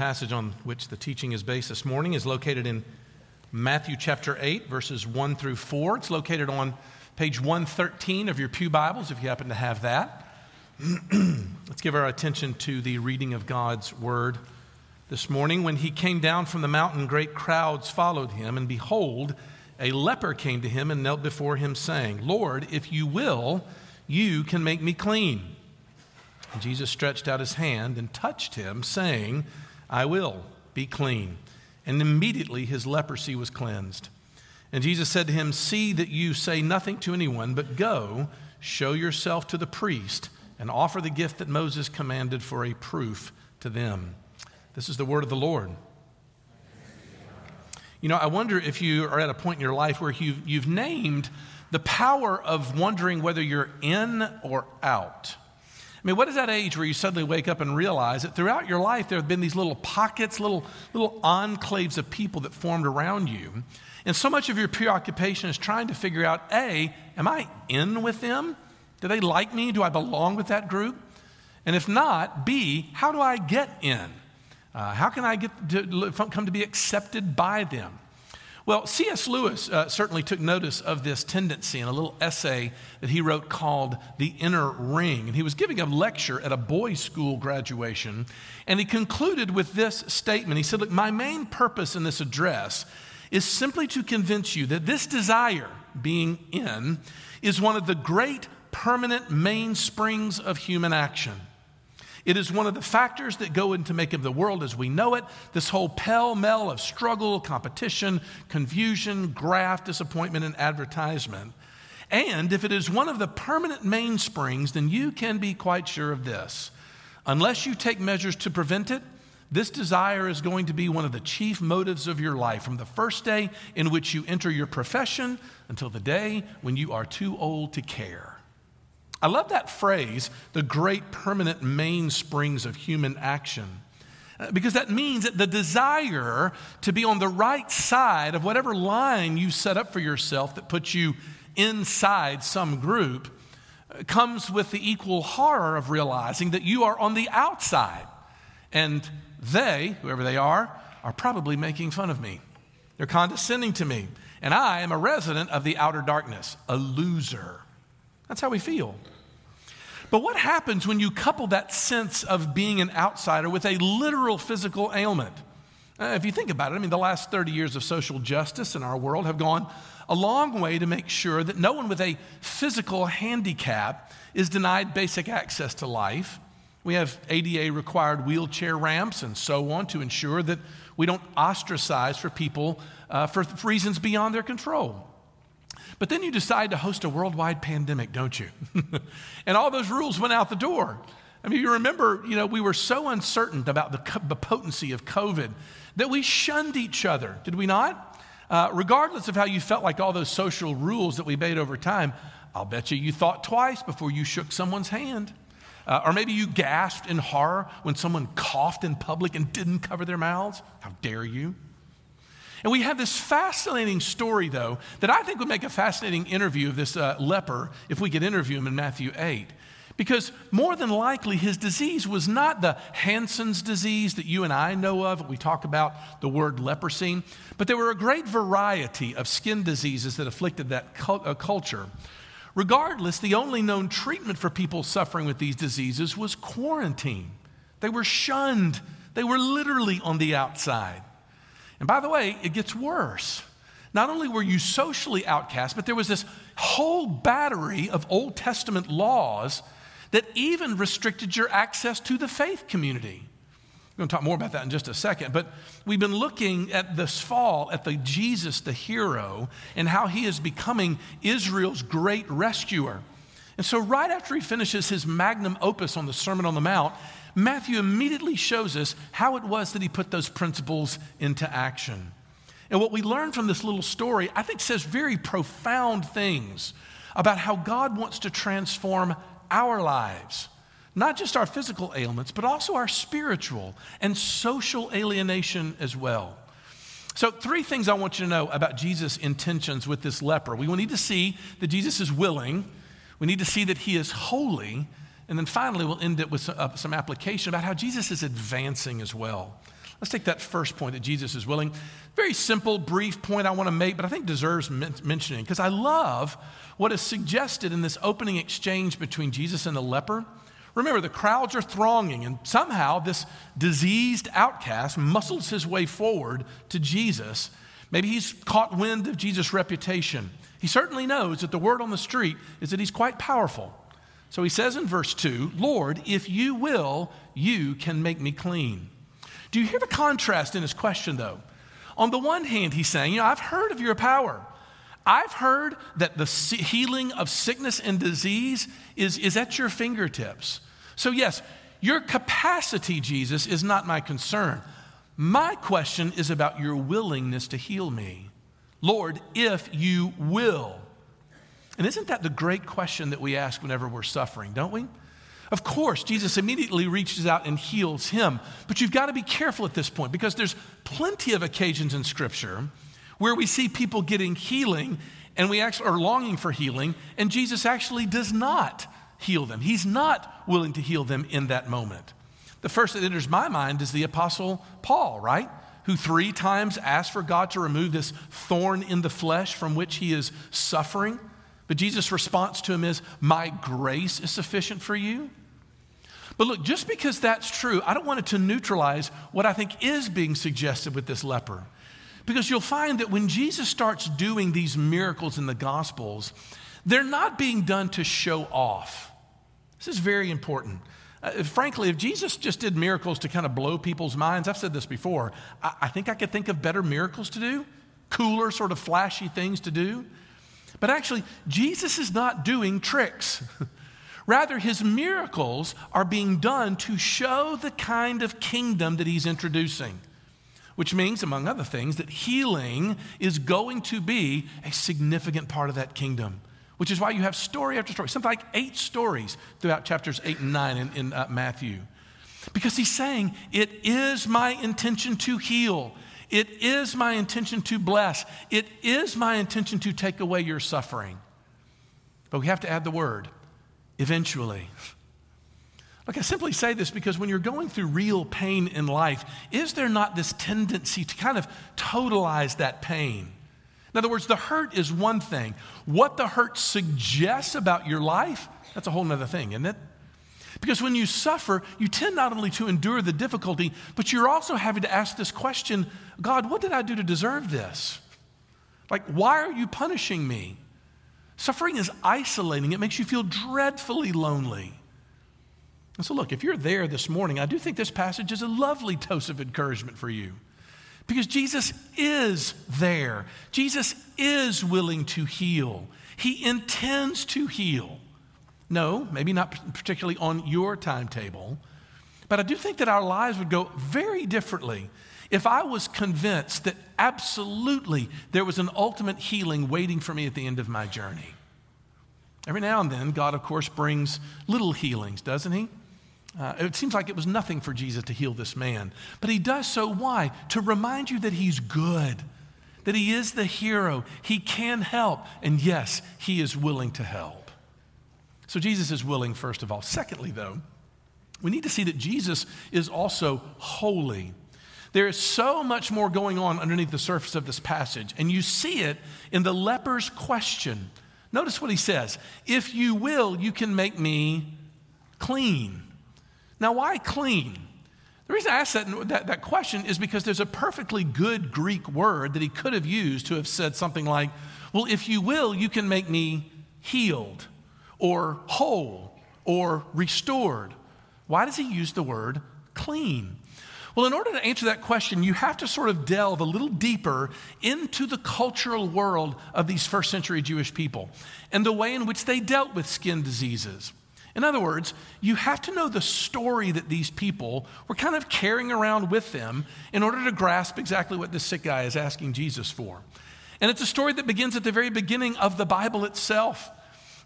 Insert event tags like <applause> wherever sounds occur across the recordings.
passage on which the teaching is based this morning is located in Matthew chapter 8, verses 1 through 4. It's located on page 113 of your Pew Bibles, if you happen to have that. <clears throat> Let's give our attention to the reading of God's word this morning. When he came down from the mountain, great crowds followed him, and behold, a leper came to him and knelt before him, saying, Lord, if you will, you can make me clean. And Jesus stretched out his hand and touched him, saying, I will be clean. And immediately his leprosy was cleansed. And Jesus said to him, See that you say nothing to anyone, but go, show yourself to the priest, and offer the gift that Moses commanded for a proof to them. This is the word of the Lord. You know, I wonder if you are at a point in your life where you've, you've named the power of wondering whether you're in or out. I mean, what is that age where you suddenly wake up and realize that throughout your life there have been these little pockets, little, little enclaves of people that formed around you? And so much of your preoccupation is trying to figure out A, am I in with them? Do they like me? Do I belong with that group? And if not, B, how do I get in? Uh, how can I get to come to be accepted by them? Well, C.S. Lewis uh, certainly took notice of this tendency in a little essay that he wrote called The Inner Ring. And he was giving a lecture at a boys' school graduation, and he concluded with this statement. He said, Look, my main purpose in this address is simply to convince you that this desire, being in, is one of the great permanent mainsprings of human action. It is one of the factors that go into making the world as we know it this whole pell mell of struggle, competition, confusion, graft, disappointment, and advertisement. And if it is one of the permanent mainsprings, then you can be quite sure of this. Unless you take measures to prevent it, this desire is going to be one of the chief motives of your life from the first day in which you enter your profession until the day when you are too old to care. I love that phrase, the great permanent mainsprings of human action, uh, because that means that the desire to be on the right side of whatever line you set up for yourself that puts you inside some group uh, comes with the equal horror of realizing that you are on the outside. And they, whoever they are, are probably making fun of me. They're condescending to me. And I am a resident of the outer darkness, a loser. That's how we feel. But what happens when you couple that sense of being an outsider with a literal physical ailment? Uh, if you think about it, I mean, the last 30 years of social justice in our world have gone a long way to make sure that no one with a physical handicap is denied basic access to life. We have ADA required wheelchair ramps and so on to ensure that we don't ostracize for people uh, for reasons beyond their control. But then you decide to host a worldwide pandemic, don't you? <laughs> and all those rules went out the door. I mean, you remember, you know, we were so uncertain about the, the potency of COVID that we shunned each other, did we not? Uh, regardless of how you felt like all those social rules that we made over time, I'll bet you you thought twice before you shook someone's hand. Uh, or maybe you gasped in horror when someone coughed in public and didn't cover their mouths. How dare you? And we have this fascinating story, though, that I think would make a fascinating interview of this uh, leper if we could interview him in Matthew 8. Because more than likely, his disease was not the Hansen's disease that you and I know of. We talk about the word leprosy, but there were a great variety of skin diseases that afflicted that uh, culture. Regardless, the only known treatment for people suffering with these diseases was quarantine. They were shunned, they were literally on the outside. And by the way, it gets worse. Not only were you socially outcast, but there was this whole battery of Old Testament laws that even restricted your access to the faith community. We're going to talk more about that in just a second, but we've been looking at this fall at the Jesus, the hero, and how he is becoming Israel's great rescuer. And so, right after he finishes his magnum opus on the Sermon on the Mount, Matthew immediately shows us how it was that he put those principles into action. And what we learn from this little story, I think, says very profound things about how God wants to transform our lives. Not just our physical ailments, but also our spiritual and social alienation as well. So, three things I want you to know about Jesus' intentions with this leper. We need to see that Jesus is willing, we need to see that he is holy, and then finally, we'll end it with some, uh, some application about how Jesus is advancing as well. Let's take that first point that Jesus is willing. Very simple, brief point I want to make, but I think deserves mentioning because I love what is suggested in this opening exchange between Jesus and the leper. Remember, the crowds are thronging, and somehow this diseased outcast muscles his way forward to Jesus. Maybe he's caught wind of Jesus' reputation. He certainly knows that the word on the street is that he's quite powerful. So he says in verse 2 Lord, if you will, you can make me clean. Do you hear the contrast in his question, though? On the one hand, he's saying, You know, I've heard of your power. I've heard that the healing of sickness and disease is, is at your fingertips. So, yes, your capacity, Jesus, is not my concern. My question is about your willingness to heal me. Lord, if you will. And isn't that the great question that we ask whenever we're suffering, don't we? Of course, Jesus immediately reaches out and heals him. But you've got to be careful at this point because there's plenty of occasions in Scripture where we see people getting healing and we actually are longing for healing, and Jesus actually does not heal them. He's not willing to heal them in that moment. The first that enters my mind is the Apostle Paul, right? Who three times asked for God to remove this thorn in the flesh from which he is suffering. But Jesus' response to him is, My grace is sufficient for you. But look, just because that's true, I don't want it to neutralize what I think is being suggested with this leper. Because you'll find that when Jesus starts doing these miracles in the Gospels, they're not being done to show off. This is very important. Uh, frankly, if Jesus just did miracles to kind of blow people's minds, I've said this before, I, I think I could think of better miracles to do, cooler, sort of flashy things to do. But actually, Jesus is not doing tricks. <laughs> Rather, his miracles are being done to show the kind of kingdom that he's introducing which means, among other things, that healing is going to be a significant part of that kingdom. Which is why you have story after story, something like eight stories throughout chapters eight and nine in, in uh, Matthew. Because he's saying, It is my intention to heal. It is my intention to bless. It is my intention to take away your suffering. But we have to add the word eventually. Look, I simply say this because when you're going through real pain in life, is there not this tendency to kind of totalize that pain? In other words, the hurt is one thing. What the hurt suggests about your life, that's a whole other thing, isn't it? Because when you suffer, you tend not only to endure the difficulty, but you're also having to ask this question God, what did I do to deserve this? Like, why are you punishing me? Suffering is isolating, it makes you feel dreadfully lonely. And so, look, if you're there this morning, I do think this passage is a lovely dose of encouragement for you. Because Jesus is there. Jesus is willing to heal. He intends to heal. No, maybe not particularly on your timetable, but I do think that our lives would go very differently if I was convinced that absolutely there was an ultimate healing waiting for me at the end of my journey. Every now and then, God, of course, brings little healings, doesn't He? Uh, it seems like it was nothing for Jesus to heal this man. But he does so, why? To remind you that he's good, that he is the hero, he can help, and yes, he is willing to help. So Jesus is willing, first of all. Secondly, though, we need to see that Jesus is also holy. There is so much more going on underneath the surface of this passage, and you see it in the leper's question. Notice what he says If you will, you can make me clean. Now, why clean? The reason I ask that, that, that, question is because there's a perfectly good Greek word that he could have used to have said something like, Well, if you will, you can make me healed or whole or restored. Why does he use the word clean? Well, in order to answer that question, you have to sort of delve a little deeper into the cultural world of these first century Jewish people and the way in which they dealt with skin diseases. In other words, you have to know the story that these people were kind of carrying around with them in order to grasp exactly what this sick guy is asking Jesus for. And it's a story that begins at the very beginning of the Bible itself.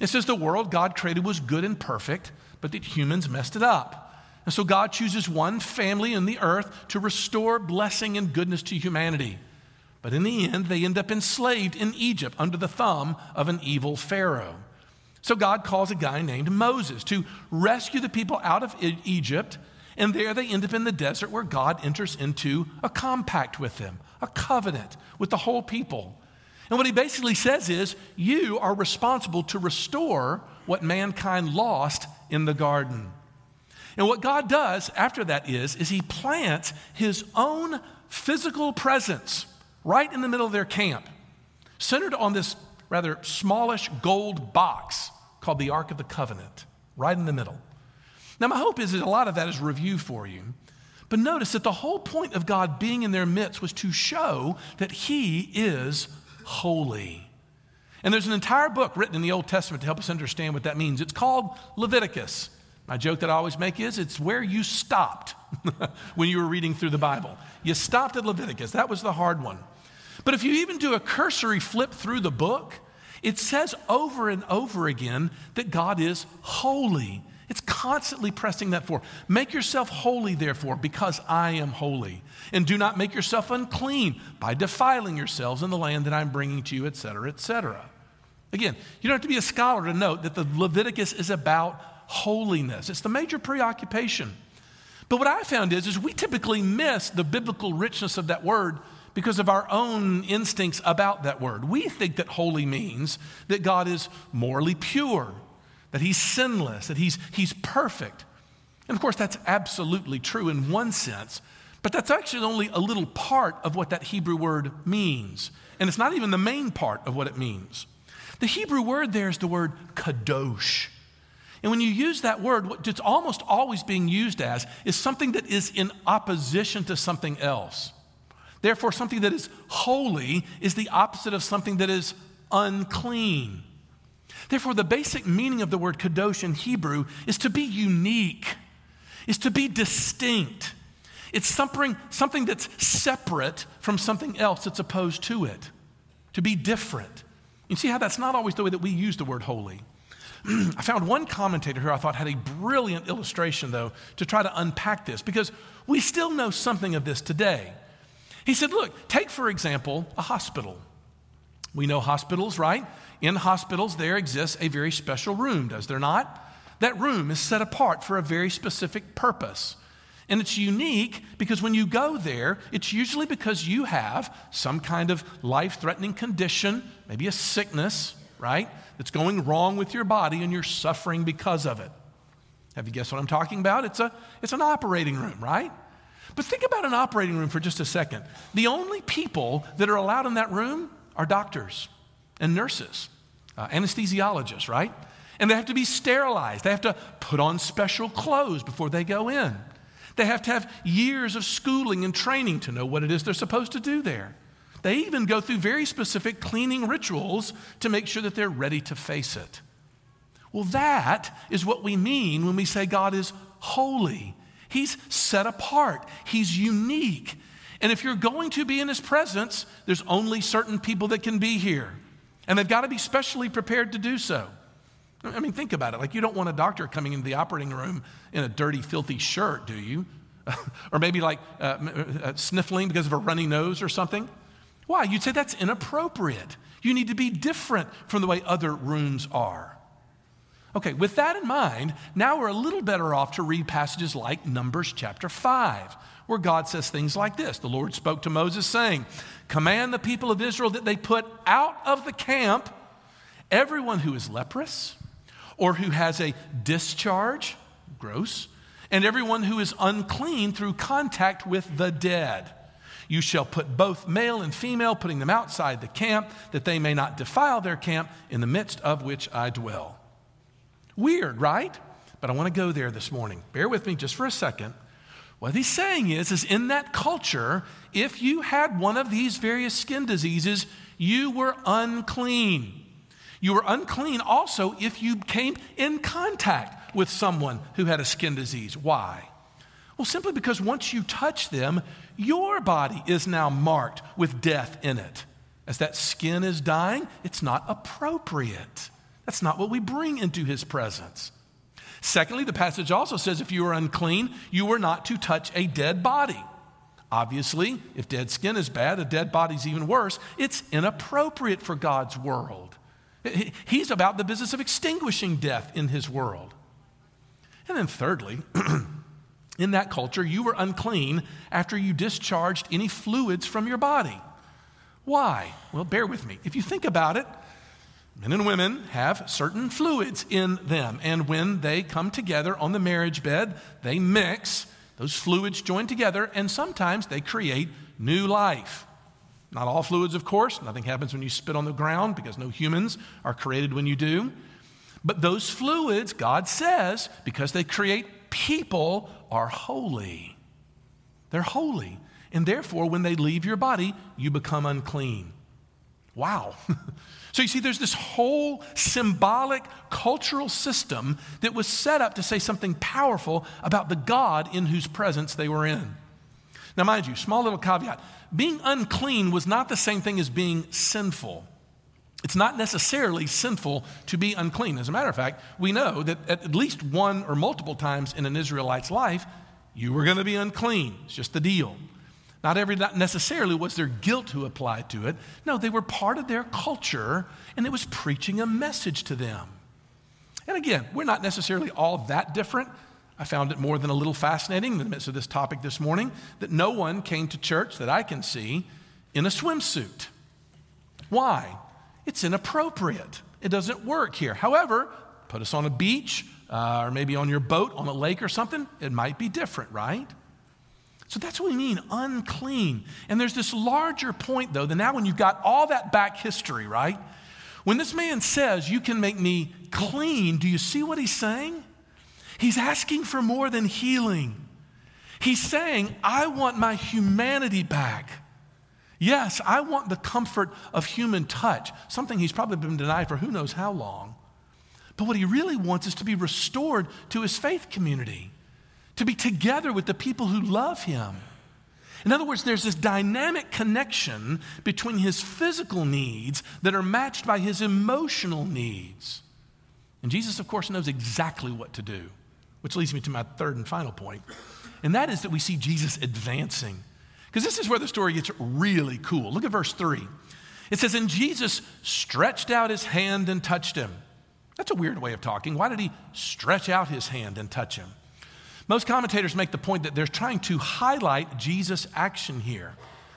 It says the world God created was good and perfect, but that humans messed it up. And so God chooses one family in the earth to restore blessing and goodness to humanity. But in the end, they end up enslaved in Egypt under the thumb of an evil Pharaoh. So God calls a guy named Moses to rescue the people out of Egypt And there they end up in the desert where God enters into a compact with them, a covenant with the whole people. And what he basically says is, you are responsible to restore what mankind lost in the garden. And what God does after that is, is he plants his own physical presence right in the middle of their camp, centered on this rather smallish gold box called the Ark of the Covenant, right in the middle. Now, my hope is that a lot of that is review for you. But notice that the whole point of God being in their midst was to show that He is holy. And there's an entire book written in the Old Testament to help us understand what that means. It's called Leviticus. My joke that I always make is it's where you stopped <laughs> when you were reading through the Bible. You stopped at Leviticus. That was the hard one. But if you even do a cursory flip through the book, it says over and over again that God is holy. It's constantly pressing that for. Make yourself holy, therefore, because I am holy. And do not make yourself unclean by defiling yourselves in the land that I'm bringing to you, etc., etc. Again, you don't have to be a scholar to note that the Leviticus is about holiness. It's the major preoccupation. But what I found is, is we typically miss the biblical richness of that word because of our own instincts about that word. We think that holy means that God is morally pure, that he's sinless, that he's, he's perfect. And of course, that's absolutely true in one sense, but that's actually only a little part of what that Hebrew word means. And it's not even the main part of what it means. The Hebrew word there is the word kadosh. And when you use that word, what it's almost always being used as is something that is in opposition to something else. Therefore, something that is holy is the opposite of something that is unclean. Therefore, the basic meaning of the word kadosh in Hebrew is to be unique, is to be distinct. It's something, something that's separate from something else that's opposed to it, to be different. You see how that's not always the way that we use the word holy. <clears throat> I found one commentator who I thought had a brilliant illustration, though, to try to unpack this, because we still know something of this today. He said, Look, take, for example, a hospital. We know hospitals, right? In hospitals, there exists a very special room, does there not? That room is set apart for a very specific purpose. And it's unique because when you go there, it's usually because you have some kind of life threatening condition, maybe a sickness, right? That's going wrong with your body and you're suffering because of it. Have you guessed what I'm talking about? It's, a, it's an operating room, right? But think about an operating room for just a second. The only people that are allowed in that room are doctors and nurses, uh, anesthesiologists, right? And they have to be sterilized. They have to put on special clothes before they go in. They have to have years of schooling and training to know what it is they're supposed to do there. They even go through very specific cleaning rituals to make sure that they're ready to face it. Well, that is what we mean when we say God is holy. He's set apart, He's unique. And if you're going to be in His presence, there's only certain people that can be here. And they've got to be specially prepared to do so. I mean, think about it. Like, you don't want a doctor coming into the operating room in a dirty, filthy shirt, do you? <laughs> or maybe like uh, uh, sniffling because of a runny nose or something. Why? You'd say that's inappropriate. You need to be different from the way other rooms are. Okay, with that in mind, now we're a little better off to read passages like Numbers chapter 5, where God says things like this The Lord spoke to Moses, saying, Command the people of Israel that they put out of the camp everyone who is leprous or who has a discharge, gross, and everyone who is unclean through contact with the dead. You shall put both male and female, putting them outside the camp, that they may not defile their camp in the midst of which I dwell. Weird, right? But I want to go there this morning. Bear with me just for a second. What he's saying is, is in that culture, if you had one of these various skin diseases, you were unclean. You were unclean also if you came in contact with someone who had a skin disease. Why? Well, simply because once you touch them, your body is now marked with death in it. As that skin is dying, it's not appropriate. That's not what we bring into his presence. Secondly, the passage also says if you are unclean, you are not to touch a dead body. Obviously, if dead skin is bad, a dead body is even worse. It's inappropriate for God's world. He's about the business of extinguishing death in his world. And then, thirdly, <clears throat> In that culture, you were unclean after you discharged any fluids from your body. Why? Well, bear with me. If you think about it, men and women have certain fluids in them, and when they come together on the marriage bed, they mix. Those fluids join together, and sometimes they create new life. Not all fluids, of course. Nothing happens when you spit on the ground because no humans are created when you do. But those fluids, God says, because they create people, are holy. They're holy. And therefore, when they leave your body, you become unclean. Wow. <laughs> so you see, there's this whole symbolic cultural system that was set up to say something powerful about the God in whose presence they were in. Now, mind you, small little caveat being unclean was not the same thing as being sinful. It's not necessarily sinful to be unclean. As a matter of fact, we know that at least one or multiple times in an Israelite's life, you were going to be unclean. It's just the deal. Not every not necessarily was there guilt who applied to it. No, they were part of their culture and it was preaching a message to them. And again, we're not necessarily all that different. I found it more than a little fascinating in the midst of this topic this morning that no one came to church that I can see in a swimsuit. Why? It's inappropriate. It doesn't work here. However, put us on a beach uh, or maybe on your boat on a lake or something, it might be different, right? So that's what we mean, unclean. And there's this larger point, though, that now when you've got all that back history, right? When this man says, You can make me clean, do you see what he's saying? He's asking for more than healing. He's saying, I want my humanity back. Yes, I want the comfort of human touch, something he's probably been denied for who knows how long. But what he really wants is to be restored to his faith community, to be together with the people who love him. In other words, there's this dynamic connection between his physical needs that are matched by his emotional needs. And Jesus, of course, knows exactly what to do. Which leads me to my third and final point, and that is that we see Jesus advancing. Because this is where the story gets really cool. Look at verse 3. It says, And Jesus stretched out his hand and touched him. That's a weird way of talking. Why did he stretch out his hand and touch him? Most commentators make the point that they're trying to highlight Jesus' action here.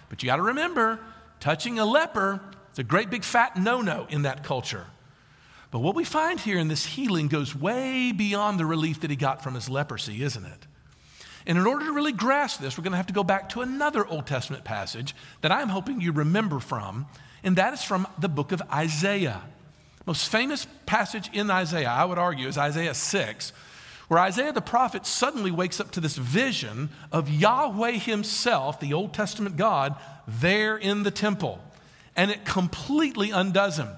But you got to remember, touching a leper is a great big fat no no in that culture. But what we find here in this healing goes way beyond the relief that he got from his leprosy, isn't it? And in order to really grasp this, we're going to have to go back to another Old Testament passage that I'm hoping you remember from, and that is from the book of Isaiah. Most famous passage in Isaiah, I would argue, is Isaiah 6, where Isaiah the prophet suddenly wakes up to this vision of Yahweh himself, the Old Testament God, there in the temple. And it completely undoes him.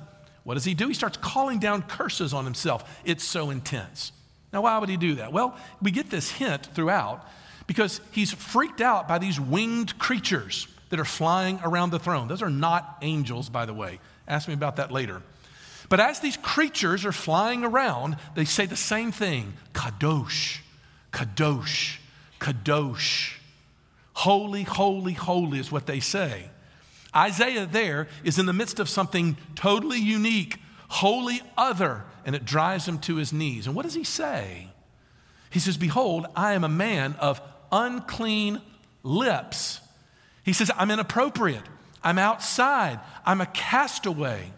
What does he do? He starts calling down curses on himself. It's so intense. Now, why would he do that? Well, we get this hint throughout because he's freaked out by these winged creatures that are flying around the throne. Those are not angels, by the way. Ask me about that later. But as these creatures are flying around, they say the same thing Kadosh, Kadosh, Kadosh. Holy, holy, holy is what they say. Isaiah there is in the midst of something totally unique, holy other, and it drives him to his knees. And what does he say? He says, Behold, I am a man of unclean lips. He says, I'm inappropriate. I'm outside. I'm a castaway.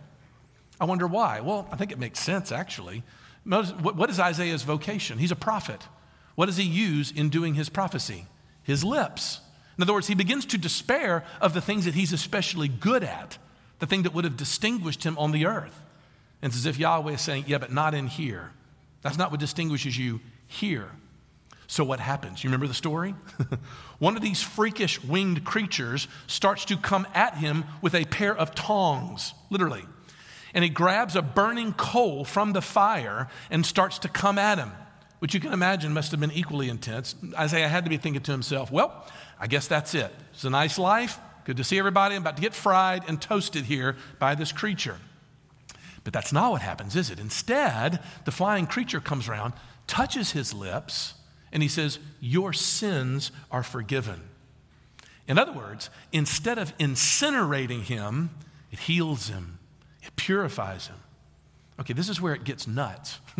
I wonder why. Well, I think it makes sense, actually. What is Isaiah's vocation? He's a prophet. What does he use in doing his prophecy? His lips. In other words, he begins to despair of the things that he's especially good at, the thing that would have distinguished him on the earth. And it's as if Yahweh is saying, Yeah, but not in here. That's not what distinguishes you here. So, what happens? You remember the story? <laughs> One of these freakish winged creatures starts to come at him with a pair of tongs, literally. And he grabs a burning coal from the fire and starts to come at him, which you can imagine must have been equally intense. Isaiah had to be thinking to himself, Well, I guess that's it. It's a nice life. Good to see everybody. I'm about to get fried and toasted here by this creature. But that's not what happens, is it? Instead, the flying creature comes around, touches his lips, and he says, Your sins are forgiven. In other words, instead of incinerating him, it heals him, it purifies him. Okay, this is where it gets nuts. <laughs>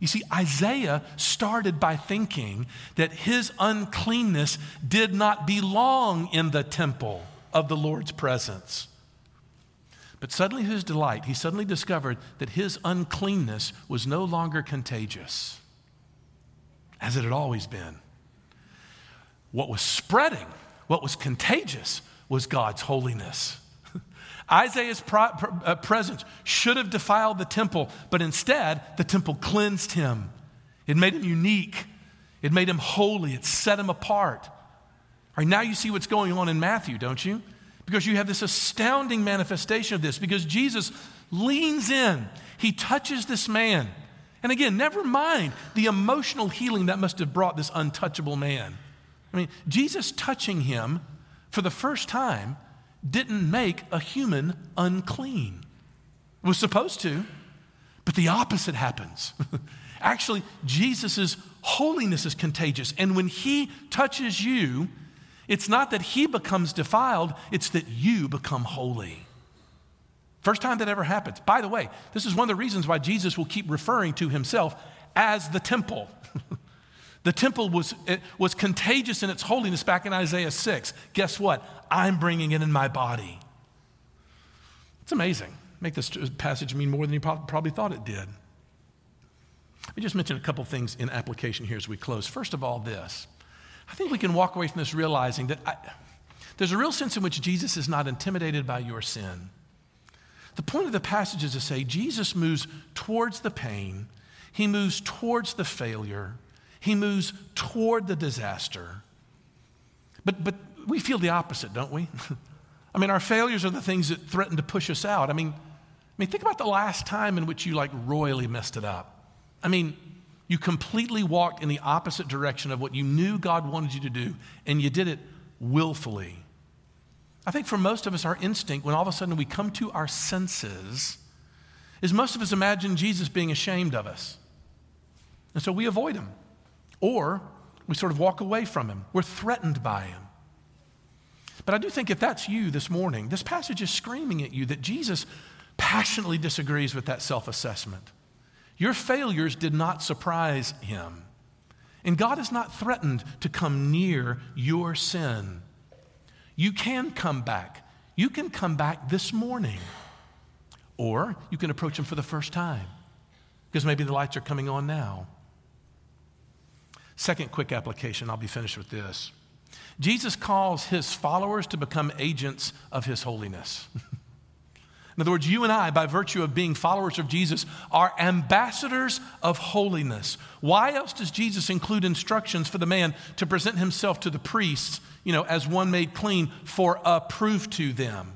You see, Isaiah started by thinking that his uncleanness did not belong in the temple of the Lord's presence. But suddenly, his delight, he suddenly discovered that his uncleanness was no longer contagious, as it had always been. What was spreading, what was contagious, was God's holiness. Isaiah's pro- uh, presence should have defiled the temple, but instead, the temple cleansed him. It made him unique, it made him holy, it set him apart. All right, now you see what's going on in Matthew, don't you? Because you have this astounding manifestation of this, because Jesus leans in, he touches this man. And again, never mind the emotional healing that must have brought this untouchable man. I mean, Jesus touching him for the first time didn't make a human unclean. It was supposed to, but the opposite happens. <laughs> Actually, Jesus' holiness is contagious. And when he touches you, it's not that he becomes defiled, it's that you become holy. First time that ever happens. By the way, this is one of the reasons why Jesus will keep referring to himself as the temple. <laughs> The temple was, eh, was contagious in its holiness back in Isaiah 6. Guess what? I'm bringing it in my body. It's amazing. Make this passage mean more than you probably thought it did. Me just mention a couple things in application here as we close. First of all, this. I think we can walk away from this realizing that I, there's a real sense in which Jesus is not intimidated by your sin. The point of the passage is to say Jesus moves towards the pain, he moves towards the failure, he moves toward the disaster. But, but we feel the opposite, don't we? <laughs> I mean, our failures are the things that threaten to push us out. I mean, I mean, think about the last time in which you like royally messed it up. I mean, you completely walked in the opposite direction of what you knew God wanted you to do, and you did it willfully. I think for most of us, our instinct, when all of a sudden we come to our senses, is most of us imagine Jesus being ashamed of us. And so we avoid him. Or we sort of walk away from him. We're threatened by him. But I do think if that's you this morning, this passage is screaming at you that Jesus passionately disagrees with that self assessment. Your failures did not surprise him. And God is not threatened to come near your sin. You can come back. You can come back this morning. Or you can approach him for the first time because maybe the lights are coming on now. Second quick application, I'll be finished with this. Jesus calls his followers to become agents of his holiness. <laughs> In other words, you and I, by virtue of being followers of Jesus, are ambassadors of holiness. Why else does Jesus include instructions for the man to present himself to the priests, you know, as one made clean for a proof to them?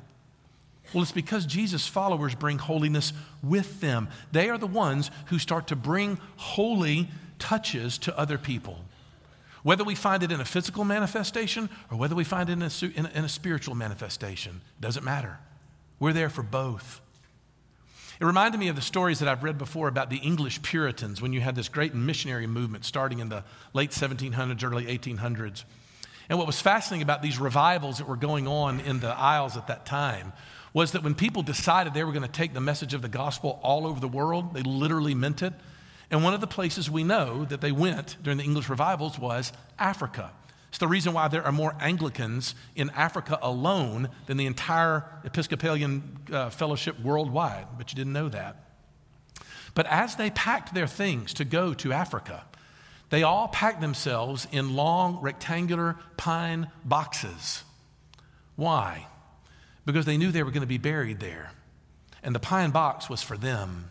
Well, it's because Jesus' followers bring holiness with them. They are the ones who start to bring holy touches to other people. Whether we find it in a physical manifestation or whether we find it in a, in a, in a spiritual manifestation, doesn't matter. We're there for both. It reminded me of the stories that I've read before about the English Puritans when you had this great missionary movement starting in the late 1700s, early 1800s. And what was fascinating about these revivals that were going on in the Isles at that time was that when people decided they were going to take the message of the gospel all over the world, they literally meant it. And one of the places we know that they went during the English revivals was Africa. It's the reason why there are more Anglicans in Africa alone than the entire Episcopalian uh, fellowship worldwide, but you didn't know that. But as they packed their things to go to Africa, they all packed themselves in long rectangular pine boxes. Why? Because they knew they were going to be buried there. And the pine box was for them.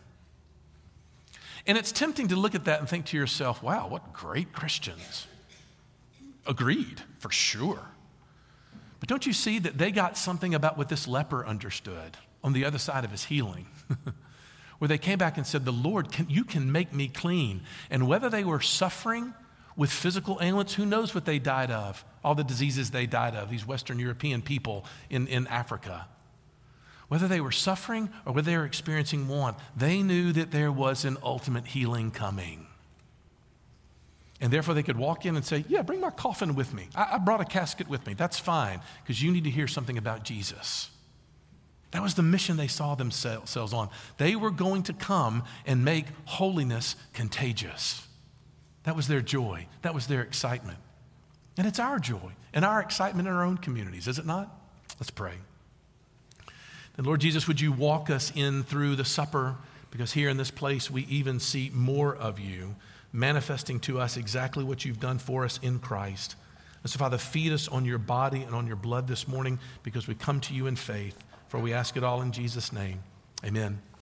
And it's tempting to look at that and think to yourself, wow, what great Christians. Agreed, for sure. But don't you see that they got something about what this leper understood on the other side of his healing? <laughs> Where they came back and said, The Lord, can, you can make me clean. And whether they were suffering with physical ailments, who knows what they died of? All the diseases they died of, these Western European people in, in Africa. Whether they were suffering or whether they were experiencing want, they knew that there was an ultimate healing coming. And therefore, they could walk in and say, Yeah, bring my coffin with me. I, I brought a casket with me. That's fine, because you need to hear something about Jesus. That was the mission they saw themselves on. They were going to come and make holiness contagious. That was their joy. That was their excitement. And it's our joy and our excitement in our own communities, is it not? Let's pray. And Lord Jesus, would you walk us in through the supper? Because here in this place, we even see more of you manifesting to us exactly what you've done for us in Christ. And so, Father, feed us on your body and on your blood this morning because we come to you in faith. For we ask it all in Jesus' name. Amen.